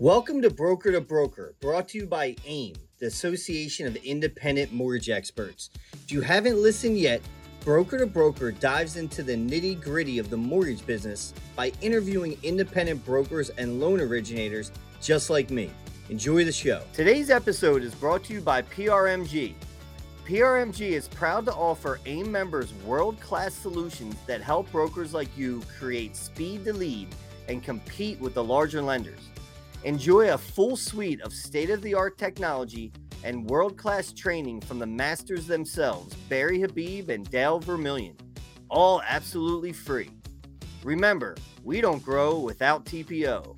Welcome to Broker to Broker, brought to you by AIM, the Association of Independent Mortgage Experts. If you haven't listened yet, Broker to Broker dives into the nitty gritty of the mortgage business by interviewing independent brokers and loan originators just like me. Enjoy the show. Today's episode is brought to you by PRMG. PRMG is proud to offer AIM members world class solutions that help brokers like you create speed to lead and compete with the larger lenders. Enjoy a full suite of state of the art technology and world class training from the masters themselves, Barry Habib and Dale Vermillion, all absolutely free. Remember, we don't grow without TPO.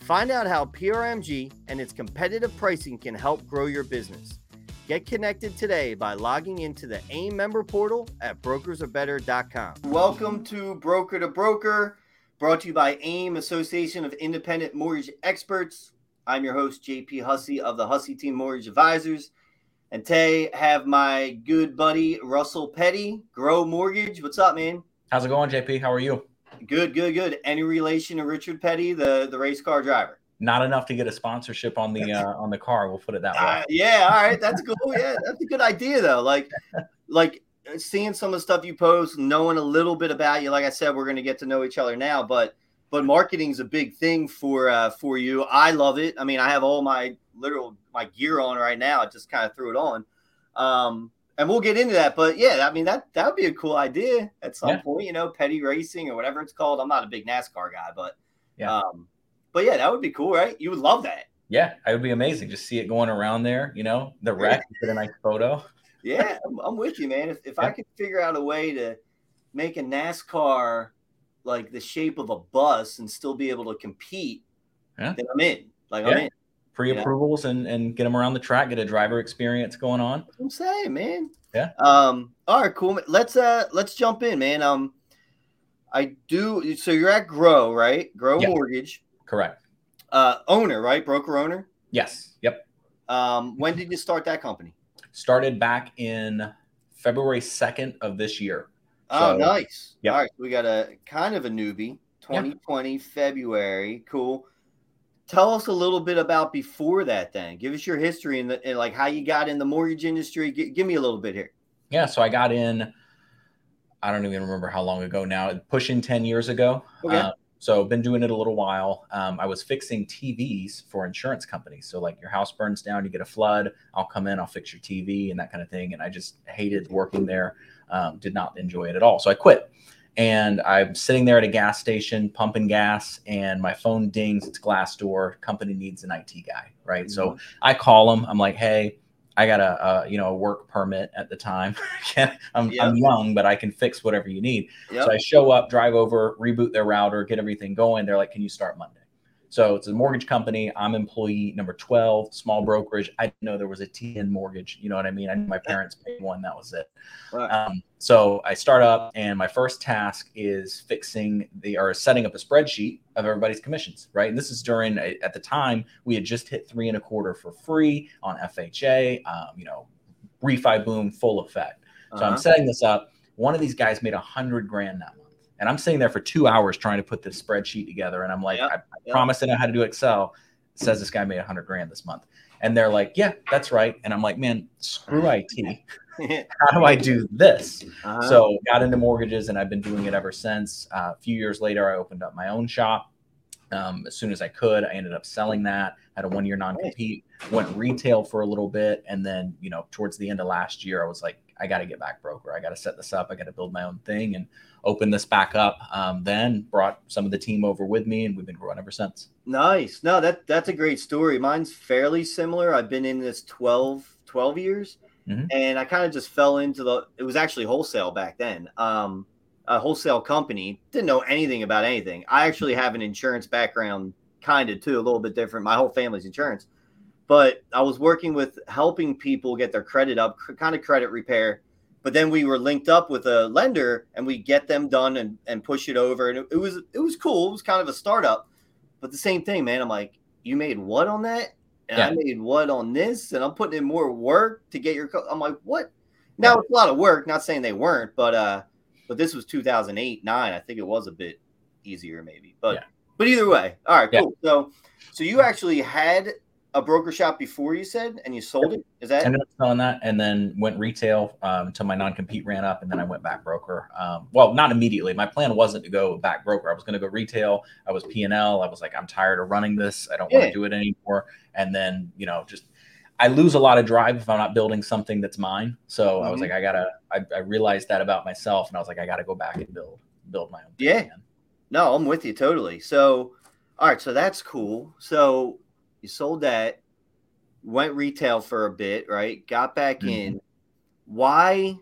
Find out how PRMG and its competitive pricing can help grow your business. Get connected today by logging into the AIM member portal at brokersarebetter.com. Welcome to Broker to Broker, brought to you by AIM, Association of Independent Mortgage Experts. I'm your host, JP Hussey of the Hussey Team Mortgage Advisors. And today have my good buddy Russell Petty, Grow Mortgage. What's up, man? How's it going, JP? How are you? Good, good, good. Any relation to Richard Petty, the, the race car driver? Not enough to get a sponsorship on the uh, on the car. We'll put it that way. Uh, yeah, all right, that's cool. Yeah, that's a good idea though. Like, like seeing some of the stuff you post, knowing a little bit about you. Like I said, we're going to get to know each other now, but but marketing's a big thing for uh, for you. I love it. I mean, I have all my literal my gear on right now. I just kind of threw it on. Um, and we'll get into that. But yeah, I mean that that would be a cool idea at some yeah. point. You know, petty racing or whatever it's called. I'm not a big NASCAR guy, but yeah. Um, but yeah, that would be cool, right? You would love that. Yeah, it would be amazing. Just see it going around there. You know, the wreck. Get a nice photo. Yeah, I'm, I'm, with you, man. If if yeah. I could figure out a way to make a NASCAR like the shape of a bus and still be able to compete, yeah. then I'm in. Like yeah. I'm in. Pre-approvals and and get them around the track, get a driver experience going on. I'm saying, man. Yeah. Um. All right. Cool. Let's uh. Let's jump in, man. Um. I do. So you're at Grow, right? Grow yeah. Mortgage. Correct. Uh, owner, right? Broker owner. Yes. Yep. Um. When did you start that company? Started back in February second of this year. Oh, so, nice. Yep. All right. We got a kind of a newbie. 2020 yep. February. Cool tell us a little bit about before that then give us your history and, and like how you got in the mortgage industry G- give me a little bit here yeah so i got in i don't even remember how long ago now pushing 10 years ago okay. Uh, so been doing it a little while um, i was fixing tvs for insurance companies so like your house burns down you get a flood i'll come in i'll fix your tv and that kind of thing and i just hated working there um, did not enjoy it at all so i quit and I'm sitting there at a gas station pumping gas, and my phone dings. It's Glassdoor. Company needs an IT guy, right? Mm-hmm. So I call them. I'm like, hey, I got a, a, you know a work permit at the time. I'm, yep. I'm young, but I can fix whatever you need. Yep. So I show up, drive over, reboot their router, get everything going. They're like, "Can you start Monday?" So it's a mortgage company. I'm employee number 12, small brokerage. I didn't know there was a TN mortgage. You know what I mean? I knew my parents paid one. That was it. Right. Um, so I start up, and my first task is fixing the or setting up a spreadsheet of everybody's commissions. Right, and this is during at the time we had just hit three and a quarter for free on FHA. Um, you know, refi boom, full effect. So uh-huh. I'm setting this up. One of these guys made a hundred grand that month. And I'm sitting there for two hours trying to put this spreadsheet together. And I'm like, yep, I, I yep. promise I know how to do Excel. It says this guy made a hundred grand this month. And they're like, yeah, that's right. And I'm like, man, screw IT. how do I do this? Uh-huh. So got into mortgages and I've been doing it ever since. Uh, a few years later, I opened up my own shop. Um, as soon as I could, I ended up selling that. Had a one year non compete, went retail for a little bit, and then you know towards the end of last year, I was like, I got to get back broker. I got to set this up. I got to build my own thing and open this back up. Um, then brought some of the team over with me, and we've been growing ever since. Nice. No, that that's a great story. Mine's fairly similar. I've been in this 12, 12 years, mm-hmm. and I kind of just fell into the. It was actually wholesale back then. Um, a wholesale company didn't know anything about anything. I actually have an insurance background, kind of too, a little bit different. My whole family's insurance but I was working with helping people get their credit up, kind of credit repair. But then we were linked up with a lender, and we get them done and, and push it over, and it, it was it was cool. It was kind of a startup, but the same thing, man. I'm like, you made what on that, and yeah. I made what on this, and I'm putting in more work to get your. Co-. I'm like, what? Now yeah. it's a lot of work. Not saying they weren't, but uh, but this was 2008, nine. I think it was a bit easier, maybe. But yeah. But either way, all right, cool. So, so you actually had a broker shop before you said, and you sold it. Is that? I ended up selling that, and then went retail um, until my non compete ran up, and then I went back broker. Um, well, not immediately. My plan wasn't to go back broker. I was going to go retail. I was P and L. I was like, I'm tired of running this. I don't yeah. want to do it anymore. And then you know, just I lose a lot of drive if I'm not building something that's mine. So mm-hmm. I was mm-hmm. like, I gotta. I, I, realized that about myself, and I was like, I gotta go back and build build my own. Yeah. Again. No, I'm with you totally. So, all right, so that's cool. So you sold that, went retail for a bit, right? Got back mm-hmm. in. Why?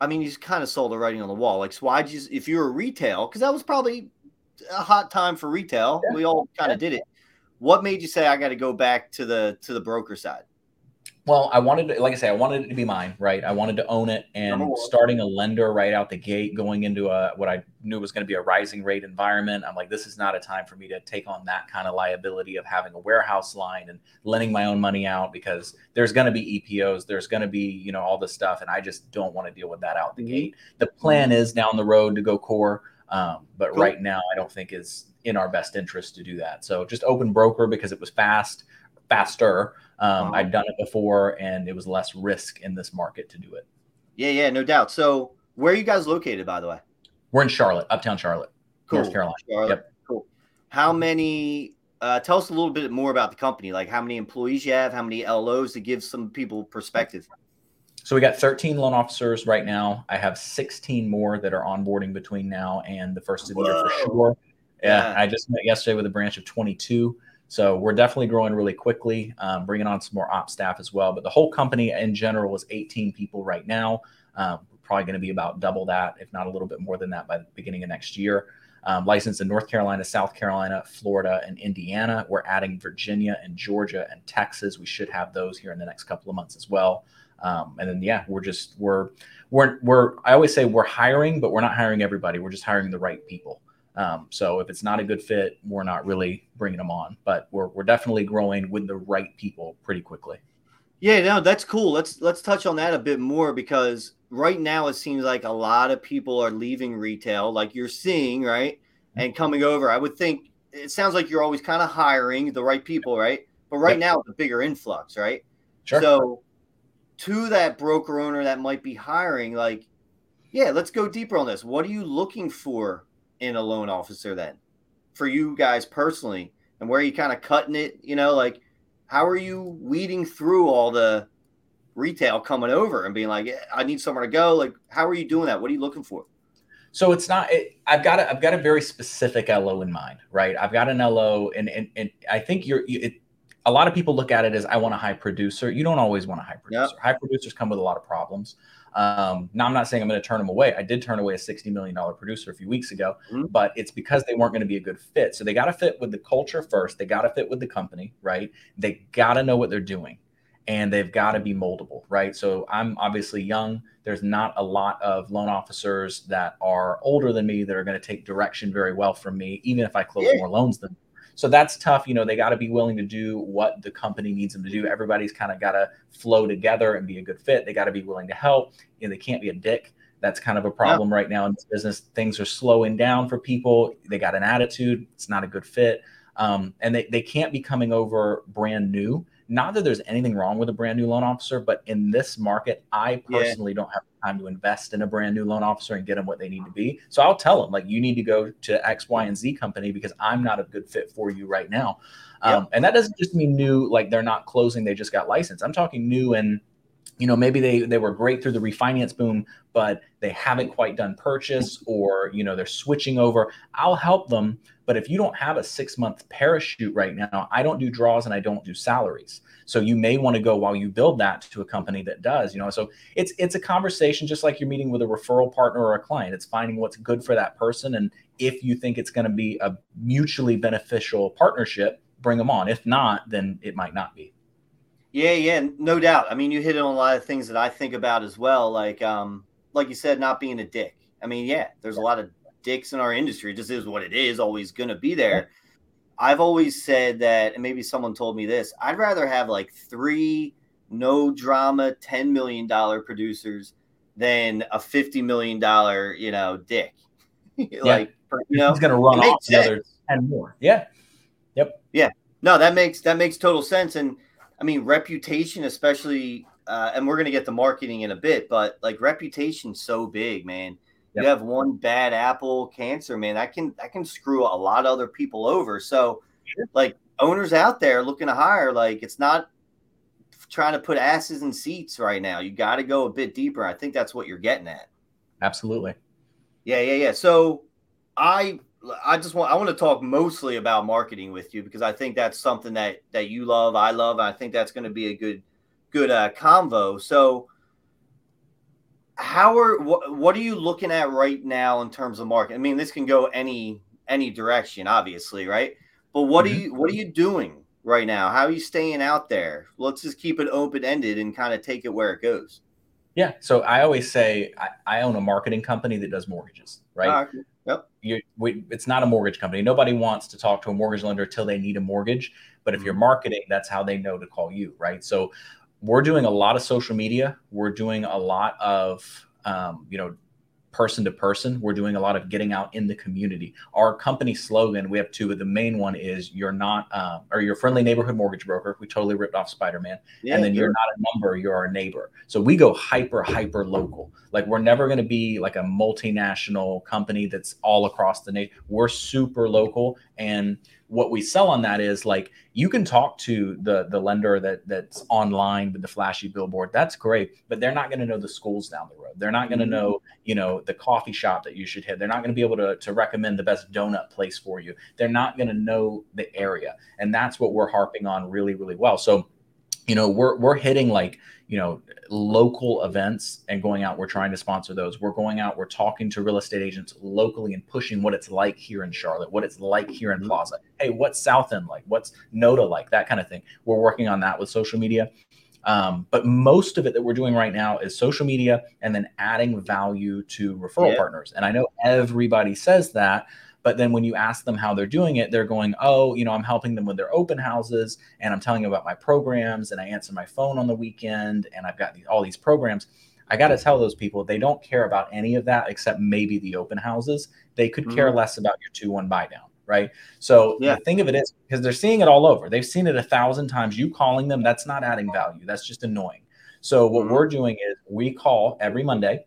I mean, you just kind of sold the writing on the wall. Like, so why'd you? If you were retail, because that was probably a hot time for retail. Yeah. We all kind of yeah. did it. What made you say I got to go back to the to the broker side? Well, I wanted to, like I say, I wanted it to be mine, right? I wanted to own it and starting a lender right out the gate, going into a what I knew was going to be a rising rate environment. I'm like, this is not a time for me to take on that kind of liability of having a warehouse line and lending my own money out because there's going to be EPOs, there's going to be, you know, all this stuff. And I just don't want to deal with that out the mm-hmm. gate. The plan is down the road to go core. Um, but cool. right now, I don't think is in our best interest to do that. So just open broker because it was fast, faster. Um, I'd done it before, and it was less risk in this market to do it. Yeah, yeah, no doubt. So, where are you guys located, by the way? We're in Charlotte, Uptown Charlotte, cool. North Carolina. Charlotte. Yep. Cool. How many? Uh, tell us a little bit more about the company. Like, how many employees you have? How many LOs to give some people perspective? So we got 13 loan officers right now. I have 16 more that are onboarding between now and the first of the Whoa. year for sure. Yeah, yeah, I just met yesterday with a branch of 22. So we're definitely growing really quickly, um, bringing on some more op staff as well. But the whole company in general is 18 people right now. Um, probably going to be about double that, if not a little bit more than that by the beginning of next year. Um, licensed in North Carolina, South Carolina, Florida, and Indiana. We're adding Virginia and Georgia and Texas. We should have those here in the next couple of months as well. Um, and then yeah, we're just we're we're we're I always say we're hiring, but we're not hiring everybody. We're just hiring the right people. Um, so if it's not a good fit, we're not really bringing them on. But we're we're definitely growing with the right people pretty quickly. Yeah, no, that's cool. Let's let's touch on that a bit more because right now it seems like a lot of people are leaving retail, like you're seeing, right, mm-hmm. and coming over. I would think it sounds like you're always kind of hiring the right people, right? But right now it's a bigger influx, right? Sure. So to that broker owner that might be hiring, like, yeah, let's go deeper on this. What are you looking for in a loan officer then? For you guys personally and where are you kind of cutting it you know like how are you weeding through all the retail coming over and being like i need somewhere to go like how are you doing that? What are you looking for? So it's not it, i've got a, i've got a very specific lo in mind right? I've got an lo and and, and i think you're you, it, a lot of people look at it as i want a high producer. You don't always want a high producer. Yep. high producers come with a lot of problems um, now, I'm not saying I'm going to turn them away. I did turn away a $60 million producer a few weeks ago, mm-hmm. but it's because they weren't going to be a good fit. So they got to fit with the culture first. They got to fit with the company, right? They got to know what they're doing and they've got to be moldable, right? So I'm obviously young. There's not a lot of loan officers that are older than me that are going to take direction very well from me, even if I close yeah. more loans than so that's tough. You know, they got to be willing to do what the company needs them to do. Everybody's kind of got to flow together and be a good fit. They got to be willing to help. You know, they can't be a dick. That's kind of a problem yeah. right now in this business. Things are slowing down for people. They got an attitude. It's not a good fit. Um, and they, they can't be coming over brand new not that there's anything wrong with a brand new loan officer, but in this market, I personally yeah. don't have time to invest in a brand new loan officer and get them what they need to be. So I'll tell them, like, you need to go to X, Y, and Z company because I'm not a good fit for you right now. Yep. Um, and that doesn't just mean new, like they're not closing, they just got licensed. I'm talking new and you know maybe they they were great through the refinance boom but they haven't quite done purchase or you know they're switching over. I'll help them but if you don't have a six month parachute right now i don't do draws and i don't do salaries. So you may want to go while you build that to a company that does you know so it's it's a conversation just like you're meeting with a referral partner or a client. It's finding what's good for that person and if you think it's going to be a mutually beneficial partnership bring them on. If not then it might not be yeah, yeah, no doubt. I mean, you hit on a lot of things that I think about as well. Like, um, like you said, not being a dick. I mean, yeah, there's a lot of dicks in our industry. It just is what it is. Always going to be there. I've always said that, and maybe someone told me this. I'd rather have like three no drama, ten million dollar producers than a fifty million dollar, you know, dick. like, yeah. you know, he's going to run off the other and more. Yeah. Yep. Yeah. No, that makes that makes total sense. And I mean, reputation, especially, uh, and we're gonna get the marketing in a bit, but like reputation's so big, man. Yep. You have one bad apple cancer, man. That can that can screw a lot of other people over. So, sure. like owners out there looking to hire, like it's not trying to put asses in seats right now. You got to go a bit deeper. I think that's what you're getting at. Absolutely. Yeah, yeah, yeah. So I I just want I want to talk mostly about marketing with you because I think that's something that that you love, I love. I think that's going to be a good good uh, convo. So how are what, what are you looking at right now in terms of market? I mean, this can go any any direction, obviously, right? But what mm-hmm. are you what are you doing right now? How are you staying out there? Let's just keep it open ended and kind of take it where it goes. Yeah. So I always say I, I own a marketing company that does mortgages, right? Ah, okay. You, we, it's not a mortgage company. Nobody wants to talk to a mortgage lender until they need a mortgage. But if you're mm-hmm. marketing, that's how they know to call you, right? So we're doing a lot of social media. We're doing a lot of, um, you know, person to person. We're doing a lot of getting out in the community. Our company slogan, we have two, but the main one is you're not, uh, or your friendly neighborhood mortgage broker. We totally ripped off Spider Man. Yeah, and then you're not a number, you're our neighbor. So we go hyper, hyper local. Like we're never going to be like a multinational company that's all across the nation. We're super local. And what we sell on that is like you can talk to the the lender that that's online with the flashy billboard that's great but they're not going to know the schools down the road. They're not going to mm-hmm. know you know the coffee shop that you should hit. They're not going to be able to, to recommend the best donut place for you. They're not going to know the area and that's what we're harping on really really well. So you know we're we're hitting like you know local events and going out we're trying to sponsor those. We're going out we're talking to real estate agents locally and pushing what it's like here in charlotte what it's like here in mm-hmm. plaza. Hey what's south end like? What's NoDa like? That kind of thing. We're working on that with social media. Um, but most of it that we're doing right now is social media and then adding value to referral yeah. partners. And i know everybody says that but then when you ask them how they're doing it, they're going, oh, you know, I'm helping them with their open houses and I'm telling them about my programs and I answer my phone on the weekend and I've got these, all these programs. I got to tell those people they don't care about any of that except maybe the open houses. They could mm-hmm. care less about your 2 1 buy down. Right. So yeah. the thing of it is because they're seeing it all over. They've seen it a thousand times. You calling them, that's not adding value. That's just annoying. So what mm-hmm. we're doing is we call every Monday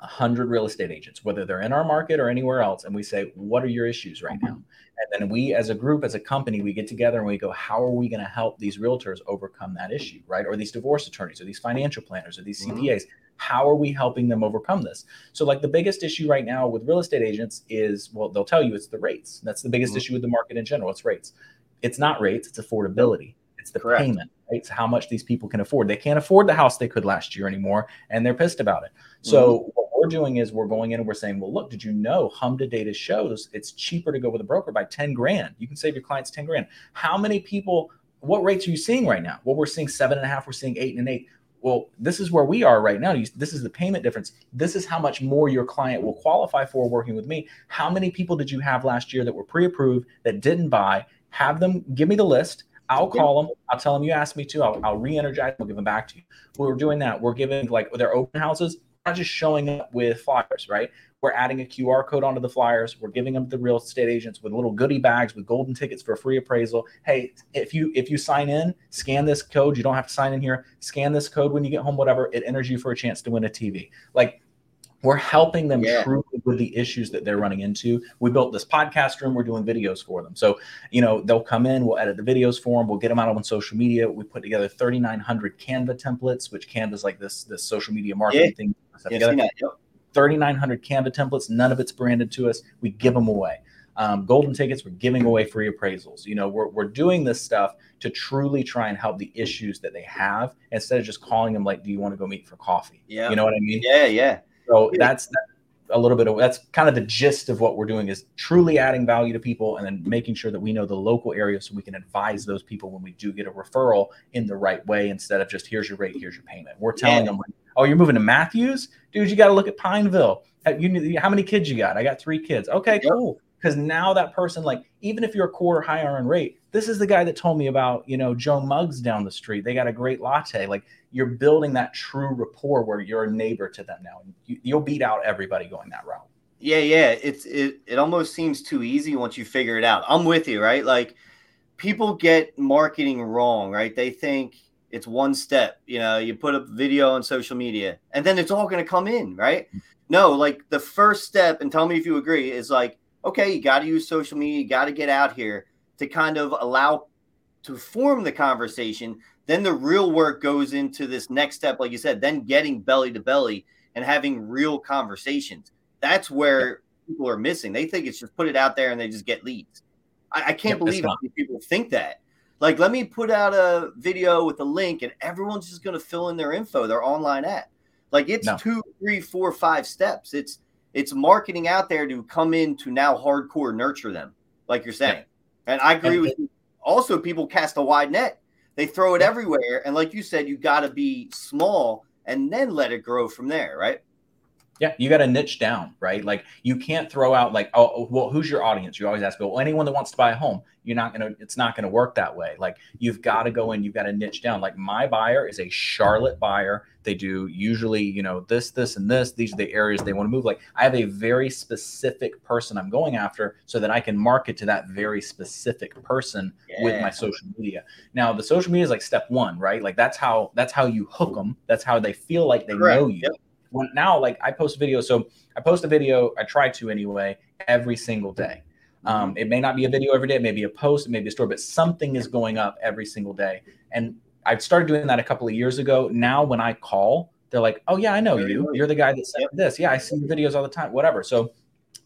100 real estate agents, whether they're in our market or anywhere else, and we say, What are your issues right now? And then we, as a group, as a company, we get together and we go, How are we going to help these realtors overcome that issue, right? Or these divorce attorneys, or these financial planners, or these CPAs. Mm-hmm. How are we helping them overcome this? So, like the biggest issue right now with real estate agents is, well, they'll tell you it's the rates. That's the biggest mm-hmm. issue with the market in general. It's rates. It's not rates, it's affordability. It's the Correct. payment, right? It's how much these people can afford. They can't afford the house they could last year anymore, and they're pissed about it. So mm-hmm. Doing is we're going in and we're saying, well, look, did you know HMDA data shows it's cheaper to go with a broker by 10 grand? You can save your clients 10 grand. How many people, what rates are you seeing right now? Well, we're seeing seven and a half, we're seeing eight and eight. Well, this is where we are right now. This is the payment difference. This is how much more your client will qualify for working with me. How many people did you have last year that were pre approved that didn't buy? Have them give me the list I'll call them. I'll tell them you asked me to. I'll, I'll re-energize. We'll give them back to you. We're doing that. We're giving like their open houses. Just showing up with flyers, right? We're adding a QR code onto the flyers. We're giving them to the real estate agents with little goodie bags with golden tickets for a free appraisal. Hey, if you if you sign in, scan this code. You don't have to sign in here. Scan this code when you get home. Whatever it enters you for a chance to win a TV. Like we're helping them yeah. truly with the issues that they're running into. We built this podcast room. We're doing videos for them. So, you know, they'll come in, we'll edit the videos for them, we'll get them out on social media. We put together 3,900 Canva templates, which Canva's like this, this social media marketing yeah. thing. Yeah, 3,900 Canva templates. None of it's branded to us. We give them away. Um, golden tickets, we're giving away free appraisals. You know, we're, we're doing this stuff to truly try and help the issues that they have instead of just calling them like, do you want to go meet for coffee? Yeah. You know what I mean? Yeah, yeah. So that's, that's a little bit of that's kind of the gist of what we're doing is truly adding value to people and then making sure that we know the local area so we can advise those people when we do get a referral in the right way instead of just here's your rate, here's your payment. We're telling yeah. them, oh, you're moving to Matthews, dude, you got to look at Pineville. You, how many kids you got? I got three kids. Okay, cool because now that person like even if you're a quarter higher on rate this is the guy that told me about you know joe muggs down the street they got a great latte like you're building that true rapport where you're a neighbor to them now you, you'll beat out everybody going that route Yeah, yeah. It's it it almost seems too easy once you figure it out. I'm with you, right? Like people get marketing wrong, right? They think it's one step. You know, you put a video on social media and then it's all going to come in, right? Mm. No, like the first step, and tell me if you agree, is like, okay, you got to use social media, you got to get out here to kind of allow to form the conversation. Then the real work goes into this next step, like you said, then getting belly to belly and having real conversations. That's where people are missing. They think it's just put it out there and they just get leads. I, I can't believe how many people think that. Like, let me put out a video with a link and everyone's just going to fill in their info, their online app. Like, it's no. two, three, four, five steps. It's it's marketing out there to come in to now hardcore nurture them, like you're saying. Yeah. And I agree and with it, you. Also, people cast a wide net. They throw it yeah. everywhere. And like you said, you got to be small and then let it grow from there, right? Yeah, you got to niche down, right? Like you can't throw out like, oh, oh, well, who's your audience? You always ask, well, anyone that wants to buy a home. You're not gonna, it's not gonna work that way. Like you've got to go in, you've got to niche down. Like my buyer is a Charlotte buyer. They do usually, you know, this, this, and this. These are the areas they want to move. Like I have a very specific person I'm going after, so that I can market to that very specific person yeah. with my social media. Now, the social media is like step one, right? Like that's how that's how you hook them. That's how they feel like they Correct. know you. Yep when now like I post videos. So I post a video, I try to anyway, every single day. Um, it may not be a video every day, it may be a post, it may be a story, but something is going up every single day. And I started doing that a couple of years ago. Now when I call, they're like, "Oh yeah, I know you. You're the guy that said this. Yeah, I see your videos all the time. Whatever." So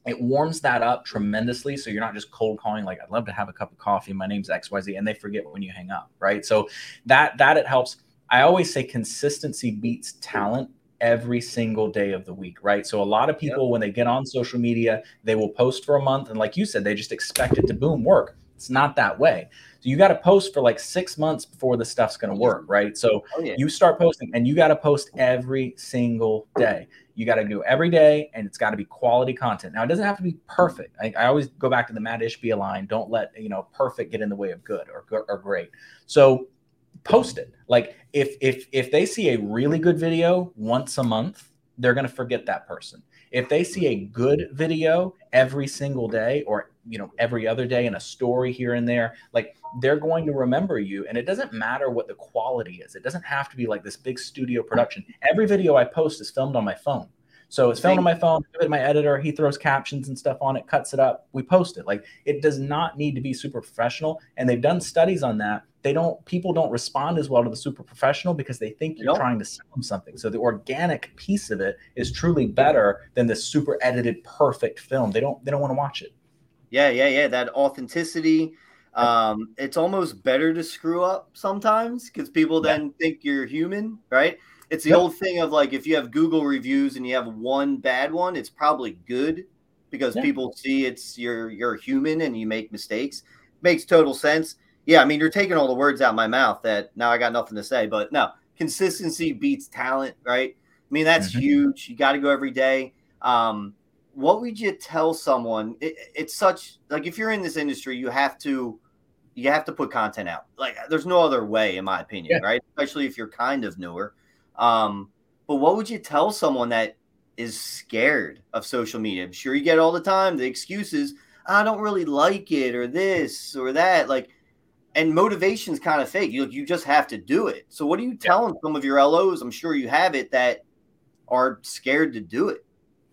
it warms that up tremendously. So you're not just cold calling like, "I'd love to have a cup of coffee. My name's X Y Z," and they forget when you hang up, right? So that that it helps. I always say consistency beats talent every single day of the week, right? So a lot of people, yep. when they get on social media, they will post for a month. And like you said, they just expect it to boom work. It's not that way. So you got to post for like six months before the stuff's going to work, right? So oh, yeah. you start posting and you got to post every single day. You got to do every day and it's got to be quality content. Now, it doesn't have to be perfect. I, I always go back to the Mat Ishbia line don't let, you know, perfect get in the way of good or, or great. So post it. Like if if if they see a really good video once a month, they're going to forget that person. If they see a good video every single day or you know every other day in a story here and there, like they're going to remember you and it doesn't matter what the quality is. It doesn't have to be like this big studio production. Every video I post is filmed on my phone. So it's filmed on my phone. Give it my editor. He throws captions and stuff on it, cuts it up. We post it. Like it does not need to be super professional. And they've done studies on that they don't people don't respond as well to the super professional because they think you're trying to sell them something. So the organic piece of it is truly better than the super edited perfect film. They don't they don't want to watch it. Yeah yeah yeah that authenticity um it's almost better to screw up sometimes because people then yeah. think you're human right? It's the yep. old thing of like if you have google reviews and you have one bad one it's probably good because yeah. people see it's you're you're human and you make mistakes. Makes total sense yeah, I mean, you're taking all the words out of my mouth that now I got nothing to say. But no, consistency beats talent, right? I mean, that's mm-hmm. huge. You got to go every day. Um, what would you tell someone? It, it's such like if you're in this industry, you have to you have to put content out. Like there's no other way, in my opinion, yeah. right? Especially if you're kind of newer. Um, but what would you tell someone that is scared of social media? I'm sure you get all the time the excuses. I don't really like it, or this, or that. Like and motivation's kind of fake. You you just have to do it. So what are you telling some of your LOs? I'm sure you have it that are scared to do it.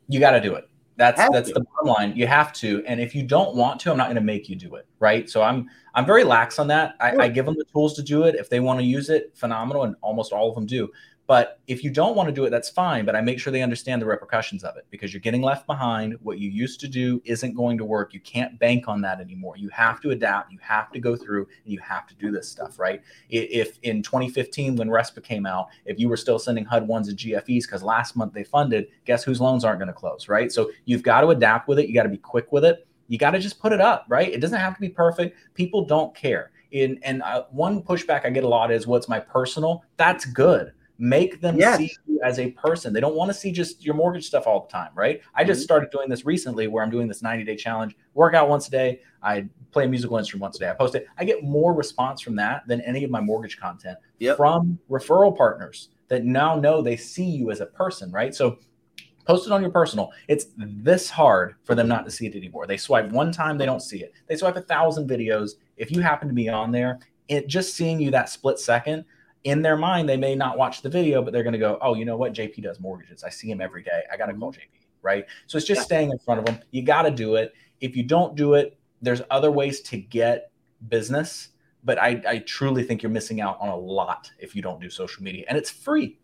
You got to do it. That's have that's to. the bottom line. You have to, and if you don't want to, I'm not going to make you do it. Right. So I'm I'm very lax on that. I, I give them the tools to do it. If they want to use it, phenomenal, and almost all of them do. But if you don't want to do it, that's fine. But I make sure they understand the repercussions of it because you're getting left behind. What you used to do isn't going to work. You can't bank on that anymore. You have to adapt. You have to go through and you have to do this stuff, right? If in 2015, when RESPA came out, if you were still sending HUD ones and GFEs because last month they funded, guess whose loans aren't going to close, right? So you've got to adapt with it. You got to be quick with it. You got to just put it up, right? It doesn't have to be perfect. People don't care. In, and uh, one pushback I get a lot is what's my personal. That's good make them yes. see you as a person. They don't want to see just your mortgage stuff all the time, right? I just mm-hmm. started doing this recently where I'm doing this 90 day challenge, workout once a day. I play a musical instrument once a day. I post it. I get more response from that than any of my mortgage content yep. from referral partners that now know they see you as a person, right? So Post it on your personal. It's this hard for them not to see it anymore. They swipe one time, they don't see it. They swipe a thousand videos. If you happen to be on there, it just seeing you that split second in their mind, they may not watch the video, but they're going to go, oh, you know what? JP does mortgages. I see him every day. I got to mm-hmm. call JP. Right. So it's just yeah. staying in front of them. You got to do it. If you don't do it, there's other ways to get business. But I, I truly think you're missing out on a lot if you don't do social media, and it's free.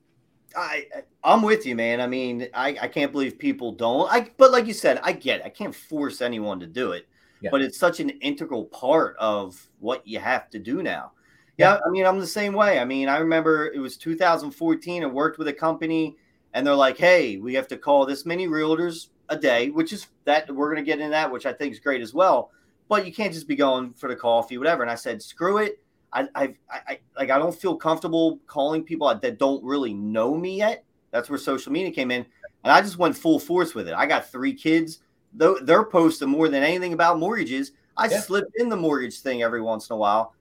I I'm with you, man. I mean, I, I can't believe people don't. I but like you said, I get it. I can't force anyone to do it. Yeah. But it's such an integral part of what you have to do now. Yeah, I mean, I'm the same way. I mean, I remember it was 2014. I worked with a company, and they're like, "Hey, we have to call this many realtors a day," which is that we're going to get in that, which I think is great as well. But you can't just be going for the coffee, whatever. And I said, "Screw it." I, I, I, like, I don't feel comfortable calling people that don't really know me yet. That's where social media came in, and I just went full force with it. I got three kids. Though they're posting more than anything about mortgages. I yeah. slip in the mortgage thing every once in a while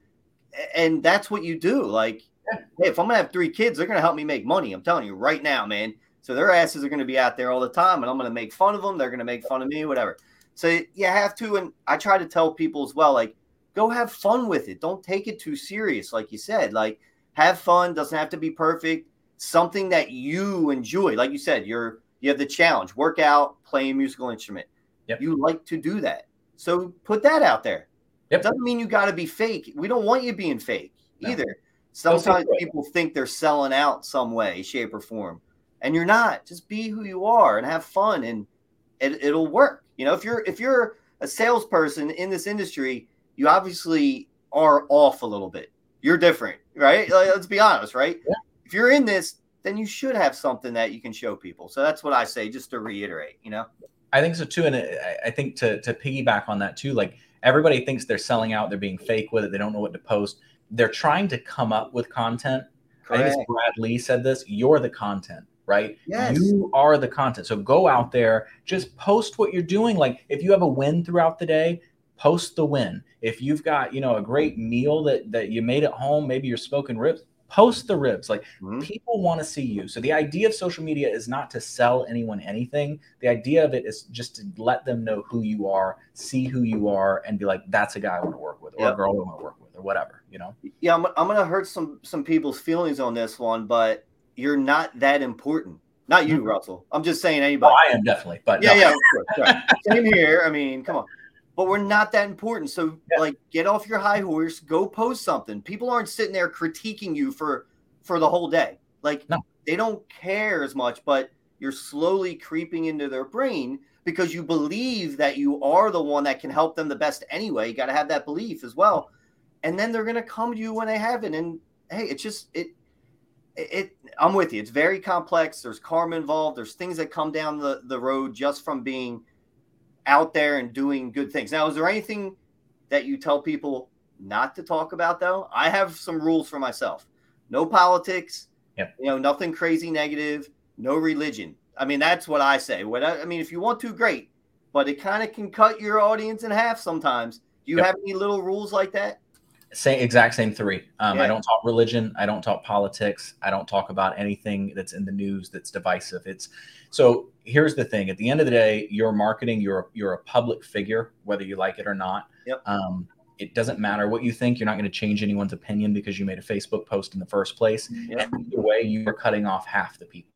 and that's what you do. Like, hey, if I'm gonna have three kids, they're gonna help me make money. I'm telling you right now, man. So their asses are gonna be out there all the time, and I'm gonna make fun of them. They're gonna make fun of me, whatever. So you have to, and I try to tell people as well, like, go have fun with it. Don't take it too serious, like you said. Like, have fun. Doesn't have to be perfect. Something that you enjoy, like you said, you're you have the challenge. Work out, play a musical instrument. Yep. You like to do that, so put that out there. Yep. Doesn't mean you got to be fake. We don't want you being fake no. either. Sometimes people think they're selling out some way, shape, or form, and you're not. Just be who you are and have fun, and it, it'll work. You know, if you're if you're a salesperson in this industry, you obviously are off a little bit. You're different, right? Like, let's be honest, right? Yeah. If you're in this, then you should have something that you can show people. So that's what I say, just to reiterate. You know. I think so too, and I think to to piggyback on that too, like everybody thinks they're selling out, they're being fake with it, they don't know what to post. They're trying to come up with content. Correct. I think Brad Lee said this. You're the content, right? Yes. You are the content. So go out there, just post what you're doing. Like if you have a win throughout the day, post the win. If you've got, you know, a great meal that that you made at home, maybe you're smoking ribs, post the ribs like mm-hmm. people want to see you. So the idea of social media is not to sell anyone anything. The idea of it is just to let them know who you are see who you are and be like that's a guy i want to work with or yep. a girl i want to work with or whatever you know? Yeah I'm, I'm gonna hurt some some people's feelings on this one but you're not that important. Not you mm-hmm. russell. I'm just saying anybody. Oh, i am definitely but yeah no. yeah same here. I mean come on but we're not that important. So yeah. like get off your high horse, go post something. People aren't sitting there critiquing you for for the whole day. Like no. they don't care as much, but you're slowly creeping into their brain because you believe that you are the one that can help them the best anyway. You got to have that belief as well. And then they're going to come to you when they have it and hey, it's just it it I'm with you. It's very complex. There's karma involved. There's things that come down the the road just from being out there and doing good things. Now, is there anything that you tell people not to talk about though? I have some rules for myself. No politics. Yep. You know, nothing crazy negative, no religion. I mean, that's what I say. What I, I mean, if you want to, great, but it kind of can cut your audience in half sometimes. Do you yep. have any little rules like that? Same exact same three. Um, yeah. I don't talk religion. I don't talk politics. I don't talk about anything that's in the news that's divisive. It's so here's the thing. At the end of the day, you're marketing. You're you're a public figure, whether you like it or not. Yep. Um, it doesn't matter what you think. You're not going to change anyone's opinion because you made a Facebook post in the first place. Yep. And either way, you are cutting off half the people.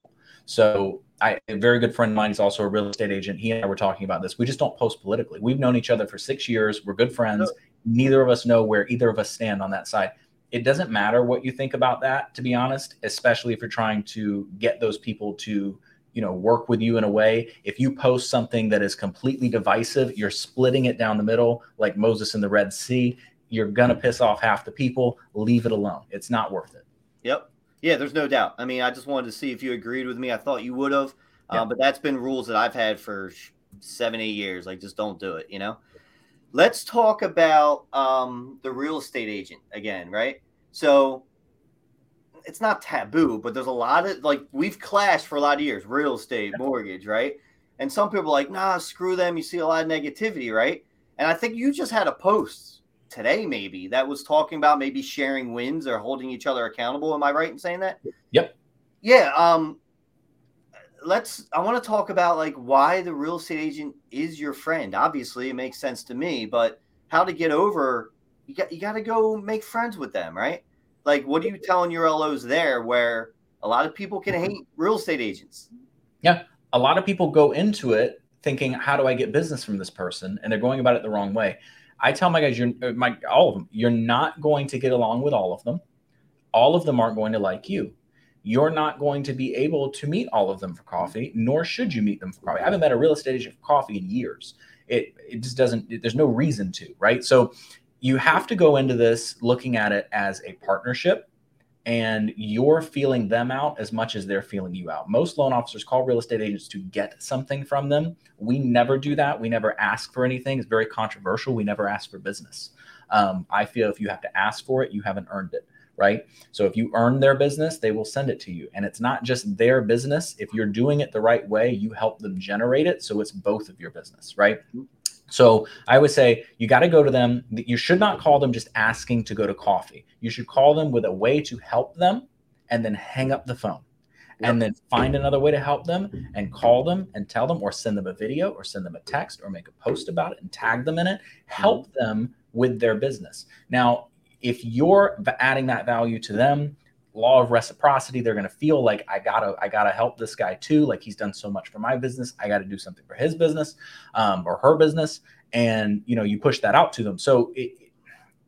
So I, a very good friend of mine, is also a real estate agent. He and I were talking about this. We just don't post politically. We've known each other for six years. We're good friends. Neither of us know where either of us stand on that side. It doesn't matter what you think about that, to be honest, especially if you're trying to get those people to, you know, work with you in a way. If you post something that is completely divisive, you're splitting it down the middle, like Moses in the Red Sea. You're gonna piss off half the people. Leave it alone. It's not worth it. Yep. Yeah, there's no doubt. I mean, I just wanted to see if you agreed with me. I thought you would have, uh, but that's been rules that I've had for seven, eight years. Like, just don't do it. You know. Let's talk about um, the real estate agent again, right? So it's not taboo, but there's a lot of like we've clashed for a lot of years, real estate, mortgage, right? And some people are like, nah, screw them. You see a lot of negativity, right? And I think you just had a post today, maybe that was talking about maybe sharing wins or holding each other accountable. Am I right in saying that? Yep. Yeah. Um, let's I want to talk about like why the real estate agent is your friend. Obviously, it makes sense to me, but how to get over you got you got to go make friends with them, right? Like what are you telling your LOs there where a lot of people can hate real estate agents? Yeah, a lot of people go into it thinking how do I get business from this person and they're going about it the wrong way. I tell my guys you're uh, my all of them, you're not going to get along with all of them. All of them aren't going to like you you're not going to be able to meet all of them for coffee, nor should you meet them for coffee. I haven't met a real estate agent for coffee in years. It, it just doesn't, it, there's no reason to, right? So you have to go into this looking at it as a partnership and you're feeling them out as much as they're feeling you out. Most loan officers call real estate agents to get something from them. We never do that. We never ask for anything. It's very controversial. We never ask for business. Um, I feel if you have to ask for it, you haven't earned it right? So if you earn their business, they will send it to you. And it's not just their business. If you're doing it the right way, you help them generate it. So it's both of your business, right? So I would say you got to go to them. You should not call them just asking to go to coffee. You should call them with a way to help them and then hang up the phone. And then find another way to help them and call them and tell them or send them a video or send them a text or make a post about it and tag them in it. Help mm-hmm. them with their business. Now, if you're adding that value to them law of reciprocity. They're going to feel like i gotta i gotta help this guy too. Like he's done so much for my business. I gotta do something for his business um, or her business. And you know you push that out to them. So it,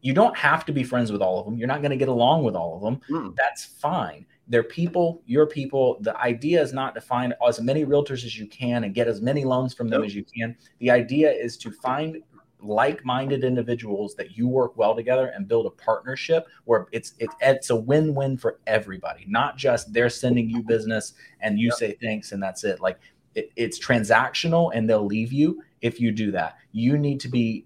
you don't have to be friends with all of them. You're not going to get along with all of them. Mm. that's fine. They're people your people. The idea is not to find as many realtors as you can and get as many loans from them nope. as you can. The idea is to find like-minded individuals that you work well together and build a partnership where it's it, it's a win-win for everybody not just they're sending you business and you yep. say thanks and that's it. Like it, it's transactional and they'll leave you if you do that. You need to be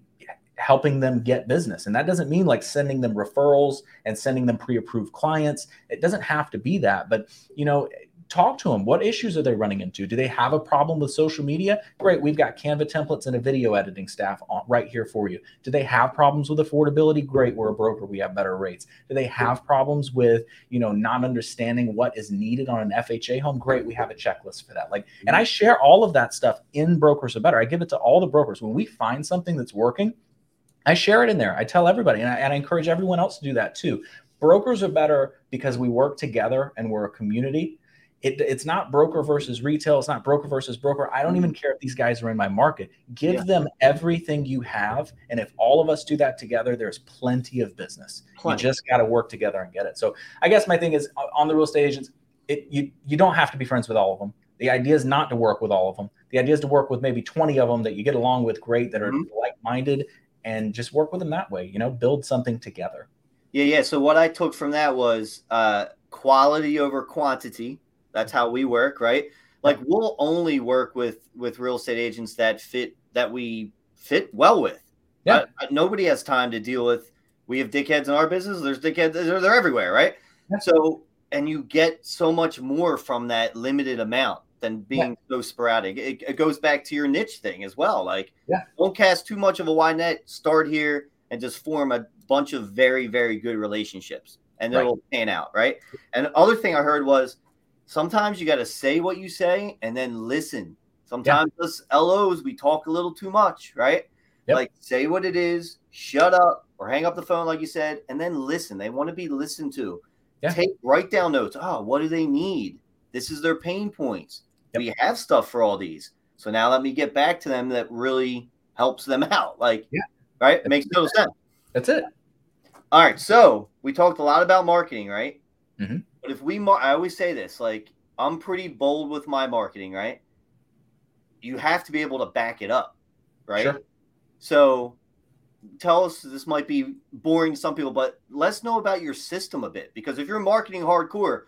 helping them get business. And that doesn't mean like sending them referrals and sending them pre-approved clients. It doesn't have to be that but you know talk to them. What issues are they running into? Do they have a problem with social media? Great, we've got Canva templates and a video editing staff on, right here for you. Do they have problems with affordability? Great, we're a broker, we have better rates. Do they have problems with, you know, not understanding what is needed on an FHA home? Great, we have a checklist for that. Like, and mm-hmm. I share all of that stuff in Brokers Are Better. I give it to all the brokers. When we find something that's working, I share it in there. I tell everybody, and I, and I encourage everyone else to do that too. Brokers are better because we work together and we're a community it, it's not broker versus retail. It's not broker versus broker. I don't even care if these guys are in my market. Give yeah. them everything you have. And if all of us do that together, there's plenty of business. Plenty. You just got to work together and get it. So I guess my thing is on the real estate agents, it, you, you don't have to be friends with all of them. The idea is not to work with all of them. The idea is to work with maybe 20 of them that you get along with great, that are mm-hmm. like minded, and just work with them that way, you know, build something together. Yeah, yeah. So what I took from that was uh, quality over quantity that's how we work, right? Like we'll only work with with real estate agents that fit that we fit well with. Yeah. Uh, nobody has time to deal with. We have dickheads in our business. There's dickheads. They're, they're everywhere, right? Yeah. So and you get so much more from that limited amount than being yeah. so sporadic. It, it, goes back to your niche thing as well. Like, yeah. don't cast too much of a wide net. Start here and just form a bunch of very, very good relationships, and right. it'll pan out, right? And other thing I heard was sometimes you got to say what you say and then listen. Sometimes yeah. us LOs, we talk a little too much, right? Yep. Like say what it is, shut up or hang up the phone, like you said, and then listen. They want to be listened to. Yeah. Take write down notes. Oh, what do they need? This is their pain points. Yep. We have stuff for all these. So now let me get back to them that really helps them out. Like, yeah, right? It makes total sense. That's it. All right. So we talked a lot about marketing, right? Mm-hmm. But if we, mar- I always say this, like I'm pretty bold with my marketing, right? You have to be able to back it up, right? Sure. So tell us this might be boring to some people, but let's know about your system a bit because if you're marketing hardcore,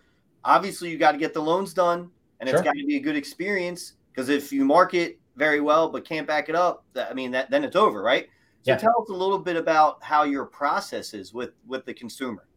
obviously you got to get the loans done and sure. it's got to be a good experience because if you market very well but can't back it up, that, I mean that then it's over, right? So yeah. tell us a little bit about how your process is with with the consumer.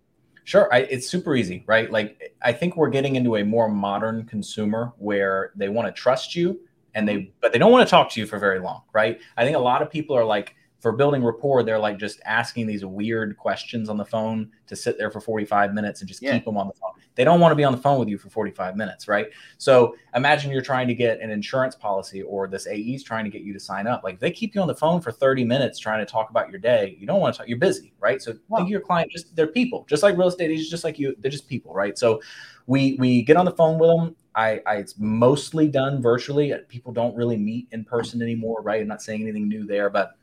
Sure, I, it's super easy, right? Like I think we're getting into a more modern consumer where they want to trust you and they mm-hmm. but they don't want to talk to you for very long, right? I think a lot of people are like for building rapport, they're like just asking these weird questions on the phone to sit there for 45 minutes and just yeah. keep them on the phone. They don't want to be on the phone with you for 45 minutes, right? So imagine you're trying to get an insurance policy or this AE is trying to get you to sign up. Like they keep you on the phone for 30 minutes trying to talk about your day. You don't want to talk, you're busy, right? So wow. think your client just they're people, just like real estate agents, just like you, they're just people, right? So we we get on the phone with them. I, I it's mostly done virtually. People don't really meet in person anymore, right? I'm not saying anything new there, but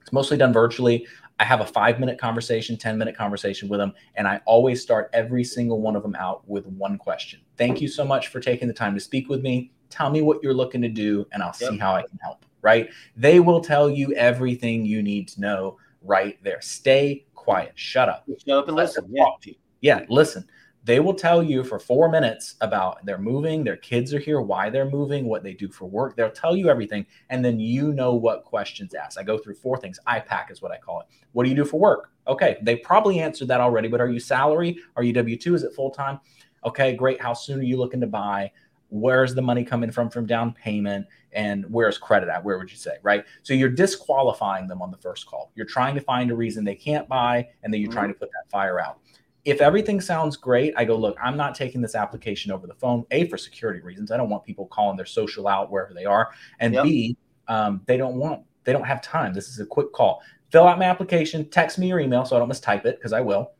it's mostly done virtually. I have a five minute conversation, 10 minute conversation with them. And I always start every single one of them out with one question. Thank you so much for taking the time to speak with me. Tell me what you're looking to do, and I'll yep. see how I can help. Right. They will tell you everything you need to know right there. Stay quiet. Shut up. Shut up and listen. Yeah. yeah. Listen they will tell you for four minutes about their moving, their kids are here, why they're moving, what they do for work. They'll tell you everything. And then you know what questions ask. I go through four things. IPAC is what I call it. What do you do for work? Okay. They probably answered that already, but are you salary? Are you W 2? Is it full time? Okay, great. How soon are you looking to buy? Where's the money coming from from down payment? And where's credit at? Where would you say? Right. So you're disqualifying them on the first call. You're trying to find a reason they can't buy, and then you're mm-hmm. trying to put that fire out if everything sounds great, I go, look, I'm not taking this application over the phone. A, for security reasons. I don't want people calling their social out wherever they are. And yep. B, um, they don't want, they don't have time. This is a quick call. Fill out my application, text me your email so I don't mistype it because I will.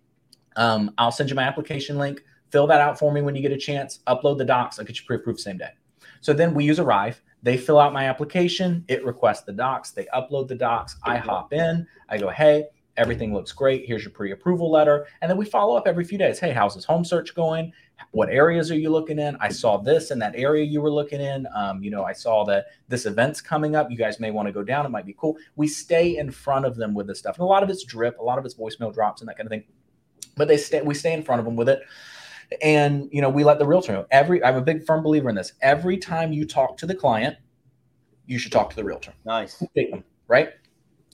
Um, I'll send you my application link. Fill that out for me when you get a chance. Upload the docs. I'll get you pre-approved same day. So then we use Arive. They fill out my application. It requests the docs. They upload the docs. I hop in. I go, hey, Everything looks great. Here's your pre approval letter. And then we follow up every few days. Hey, how's this home search going? What areas are you looking in? I saw this in that area you were looking in. Um, you know, I saw that this event's coming up. You guys may want to go down. It might be cool. We stay in front of them with this stuff. And a lot of it's drip, a lot of it's voicemail drops and that kind of thing. But they stay, we stay in front of them with it and you know we let the realtor know every i'm a big firm believer in this every time you talk to the client you should talk to the realtor nice right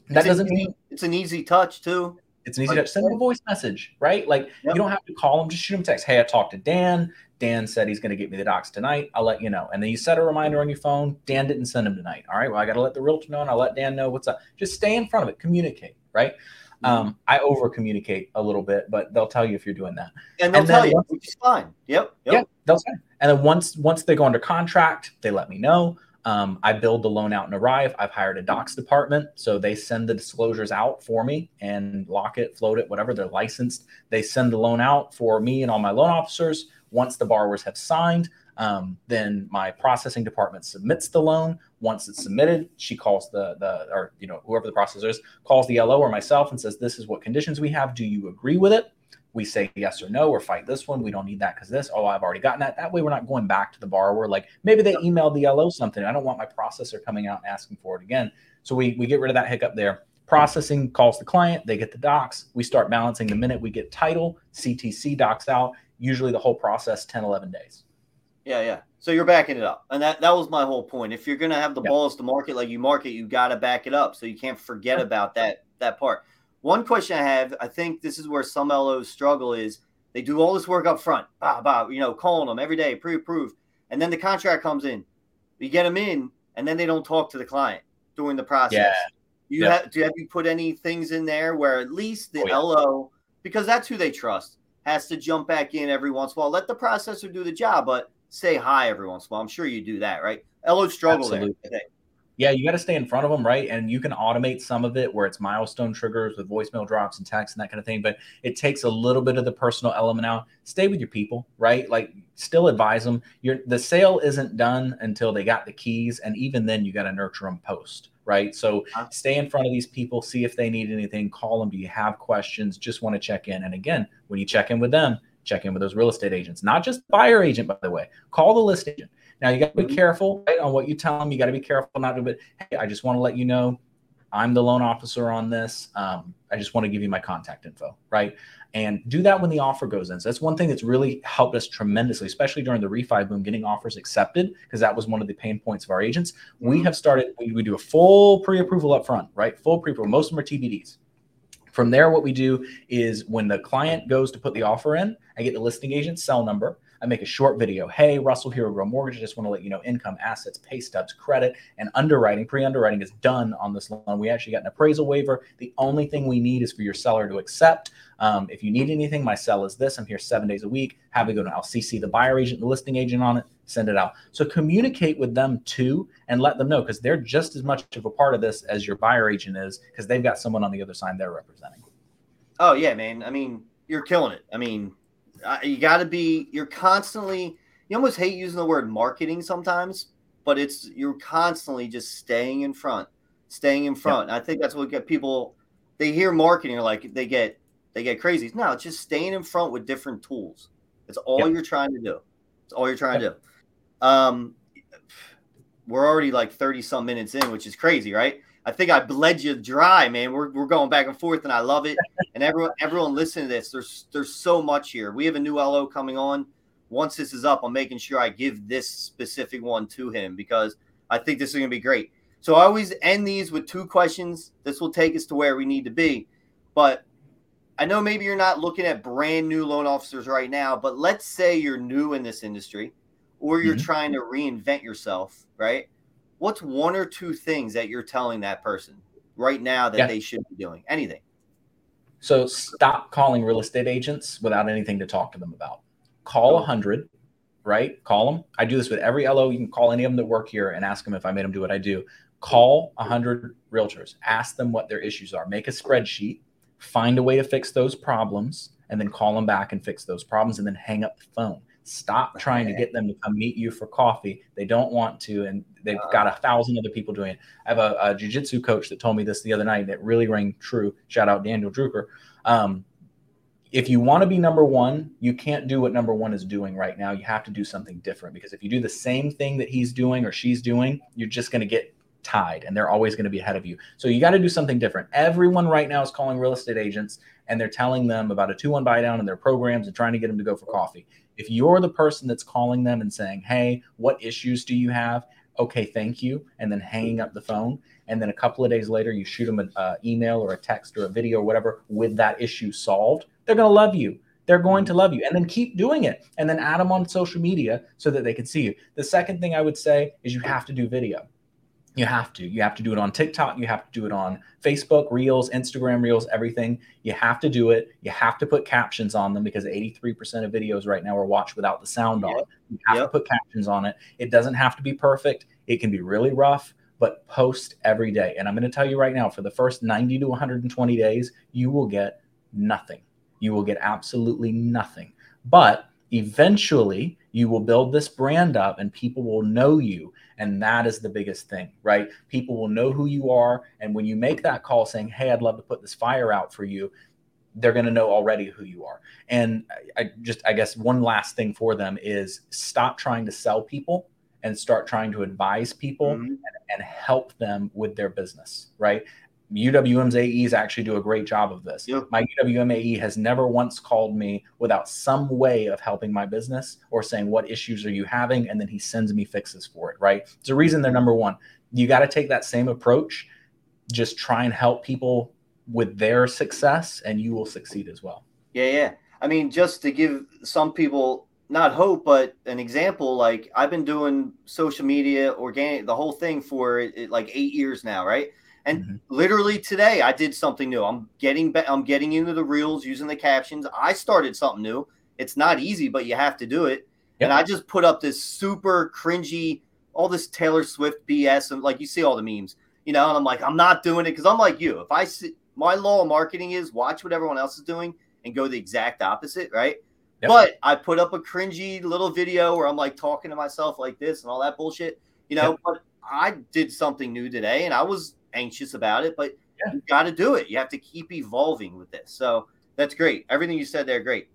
that it's doesn't mean it's an easy touch too. It's an easy like, touch. Send them a voice message, right? Like yep. you don't have to call them, just shoot them text. Hey, I talked to Dan. Dan said he's going to get me the docs tonight. I'll let you know. And then you set a reminder on your phone. Dan didn't send them tonight. All right. Well, I got to let the realtor know and I'll let Dan know what's up. Just stay in front of it. Communicate, right? Mm-hmm. Um, I over communicate a little bit, but they'll tell you if you're doing that. And they'll and tell you, which is fine. Yep. yep. Yeah. They'll say. And then once once they go under contract, they let me know. Um, I build the loan out and Arive. I've hired a docs department. So they send the disclosures out for me and lock it, float it, whatever. They're licensed. They send the loan out for me and all my loan officers. Once the borrowers have signed, um, then my processing department submits the loan. Once it's submitted, she calls the the or you know whoever the processor is calls the LO or myself and says, "This is what conditions we have. Do you agree with it?" We say yes or no or fight this one. We don't need that because this. Oh, I've already gotten that. That way, we're not going back to the borrower. Like maybe they emailed the LO something. I don't want my processor coming out and asking for it again. So we we get rid of that hiccup there. Processing calls the client. They get the docs. We start balancing the minute we get title. CTC docs out. Usually the whole process 10, 11 days. Yeah, yeah. So you're backing it up, and that that was my whole point. If you're gonna have the balls to market like you market, you got to back it up. So you can't forget about that that part. One question I have, I think this is where some LOs struggle is they do all this work up front, bah, bah, you know, calling them every day, pre-approved, and then the contract comes in. You get them in, and then they don't talk to the client during the process. Yeah. You yeah. have do you have you put any things in there where at least the oh, yeah. LO, because that's who they trust, has to jump back in every once in a while. Let the processor do the job, but say hi every once in a while. I'm sure you do that, right? LO struggle Absolutely. there. Yeah, you got to stay in front of them, right? And you can automate some of it where it's milestone triggers with voicemail drops and text and that kind of thing. But it takes a little bit of the personal element out. Stay with your people, right? Like still advise them. Your the sale isn't done until they got the keys, and even then you got to nurture them post, right? So uh-huh. stay in front of these people, see if they need anything, call them. Do you have questions? Just want to check in. And again, when you check in with them, check in with those real estate agents, not just buyer agent, by the way. Call the list agent now you got to be mm-hmm. careful right, on what you tell them. You got to be careful not to. But hey, I just want to let you know, I'm the loan officer on this. Um, I just want to give you my contact info, right? And do that when the offer goes in. So that's one thing that's really helped us tremendously, especially during the refi boom, getting offers accepted because that was one of the pain points of our agents. Mm-hmm. We have started. We, we do a full pre-approval up front, right? Full pre-approval. Most of them are TBDs. From there, what we do is when the client goes to put the offer in, I get the listing agent's cell number. I make a short video. Hey, Russell here, Grow Mortgage. I just want to let you know income, assets, pay stubs, credit, and underwriting. Pre underwriting is done on this loan. We actually got an appraisal waiver. The only thing we need is for your seller to accept. Um, if you need anything, my cell is this. I'm here seven days a week. Have a go to I'll CC the buyer agent, the listing agent on it, send it out. So communicate with them too and let them know because they're just as much of a part of this as your buyer agent is because they've got someone on the other side they're representing. Oh yeah, man. I mean, you're killing it. I mean, you got to be. You're constantly. You almost hate using the word marketing sometimes, but it's you're constantly just staying in front, staying in front. I think that's what get people. They hear marketing, like they get they get crazy. No, it's just staying in front with different tools. It's all yep. you're trying to do. It's all you're trying yep. to do. Um, we're already like 30 some minutes in, which is crazy, right? I think I bled you dry, man. We're, we're going back and forth, and I love it. And everyone everyone listen to this. There's there's so much here. We have a new LO coming on. Once this is up, I'm making sure I give this specific one to him because I think this is going to be great. So I always end these with two questions. This will take us to where we need to be. But I know maybe you're not looking at brand new loan officers right now, but let's say you're new in this industry or you're mm-hmm. trying to reinvent yourself, right? What's one or two things that you're telling that person right now that yeah. they should be doing? Anything. So stop calling real estate agents without anything to talk to them about. Call a 100, right? Call them. I do this with every LO. You can call any of them that work here and ask them if I made them do what I do. Call a 100 realtors, ask them what their issues are, make a spreadsheet find a way to fix those problems, and then call them back and fix those problems, and then hang up the phone. Stop trying to get them to come meet you for coffee. They don't want to, and they've got a thousand other people doing it. I have a, a jujitsu coach that told me this the other night that really rang true. Shout out Daniel Drucker. Um, if you want to be number one, you can't do what number one is doing right now. You have to do something different because if you do the same thing that he's doing or she's doing, you're just going to get tied and they're always going to be ahead of you. So you got to do something different. Everyone right now is calling real estate agents and they're telling them about a 2 1 buy down in their programs and trying to get them to go for coffee. If you're the person that's calling them and saying, Hey, what issues do you have? Okay, thank you. And then hanging up the phone. And then a couple of days later, you shoot them an uh, email or a text or a video or whatever with that issue solved. They're going to love you they're going to love you and then keep doing it and then add them on social media so that they can see you the second thing i would say is you have to do video you have to. You have to do it on TikTok. You have to do it on Facebook, Reels, Instagram Reels, everything. You have to do it. You have to put captions on them because 83% of videos right now are watched without the sound on. You have yep. to put captions on it. It doesn't have to be perfect. It can be really rough, but post every day. And I'm going to tell you right now for the first 90 to 120 days, you will get nothing. You will get absolutely nothing. But eventually, you will build this brand up and people will know you and that is the biggest thing, right? People will know who you are. And when you make that call saying, Hey, I'd love to put this fire out for you, they're going to know already who you are. And I just, I guess one last thing for them is stop trying to sell people and start trying to advise people mm-hmm. and, and help them with their business, right? UWM's AEs actually do a great job of this. Yep. My UWM AE has never once called me without some way of helping my business or saying, What issues are you having? And then he sends me fixes for it, right? It's a reason they're number one. You got to take that same approach. Just try and help people with their success, and you will succeed as well. Yeah, yeah. I mean, just to give some people not hope, but an example, like I've been doing social media, organic, the whole thing for like eight years now, right? And mm-hmm. literally today, I did something new. I'm getting back. I'm getting into the reels using the captions. I started something new. It's not easy, but you have to do it. Yep. And I just put up this super cringy, all this Taylor Swift BS, and like you see all the memes, you know. And I'm like, I'm not doing it because I'm like you. If I see my law of marketing is watch what everyone else is doing and go the exact opposite, right? Yep. But I put up a cringy little video where I'm like talking to myself like this and all that bullshit, you know. Yep. But I did something new today, and I was anxious about it, but yeah. you got to do it. You have to keep evolving with this. So that's great. Everything you said there, great.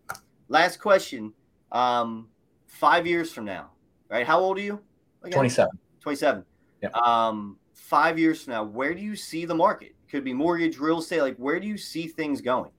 Last question. Um, five years from now, right? How old are you? Again? 27. 27. Yeah. Um, five years from now, where do you see the market? Could be mortgage, real estate. Like, where do you see things going?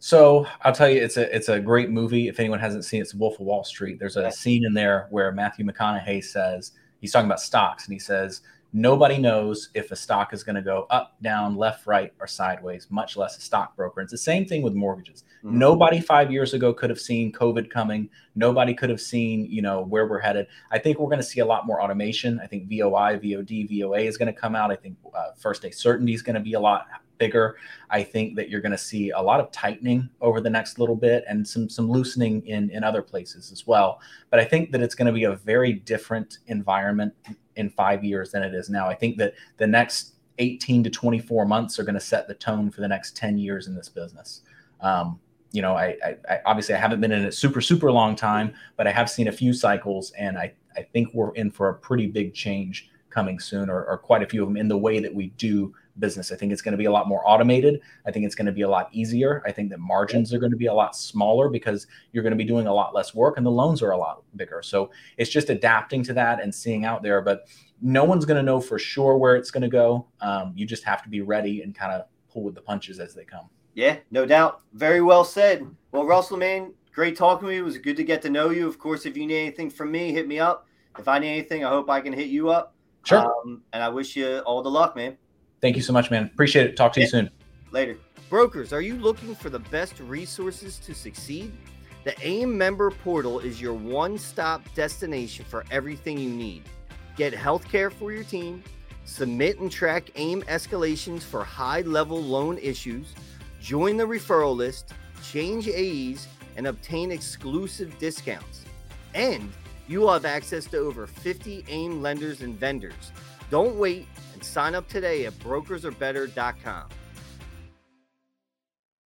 So I'll tell you, it's a it's a great movie. If anyone hasn't seen it, it's Wolf of Wall Street. There's a scene in there where Matthew McConaughey says he's talking about stocks, and he says Nobody knows if a stock is going to go up, down, left, right, or sideways, much less a stockbroker. It's the same thing with mortgages. Mm-hmm. Nobody five years ago could have seen COVID coming. Nobody could have seen, you know, where we're headed. I think we're going to see a lot more automation. I think VOI, VOD, VOA is going to come out. I think uh, first day certainty is going to be a lot bigger. I think that you're going to see a lot of tightening over the next little bit and some some loosening in in other places as well. But I think that it's going to be a very different environment in 5 years than it is now. I think that the next 18 to 24 months are going to set the tone for the next 10 years in this business. Um, you know, I, I, I, obviously I haven't been in it super super long time, but I have seen a few cycles, and I I think we're in for a pretty big change coming soon, or, or quite a few of them in the way that we do business. I think it's going to be a lot more automated. I think it's going to be a lot easier. I think that margins are going to be a lot smaller because you're going to be doing a lot less work and the loans are a lot bigger. So it's just adapting to that and seeing out there. But no one's going to know for sure where it's going to go. Um, you just have to be ready and kind of pull with the punches as they come. Yeah, no doubt. Very well said. Well, Russell, man, great talking with you. It was good to get to know you. Of course, if you need anything from me, hit me up. If I need anything, I hope I can hit you up. Sure. Um, and I wish you all the luck, man. Thank you so much, man. Appreciate it. Talk to yeah. you soon. Later. Brokers, are you looking for the best resources to succeed? The AIME member portal is your one stop destination for everything you need. Get healthcare for your team, submit and track AIME escalations for high level loan issues, join the referral list, change AEs, and obtain exclusive discounts. And you will have access to over 50 AIME lenders and vendors. Don't wait sign up today at brokersarebetter.com.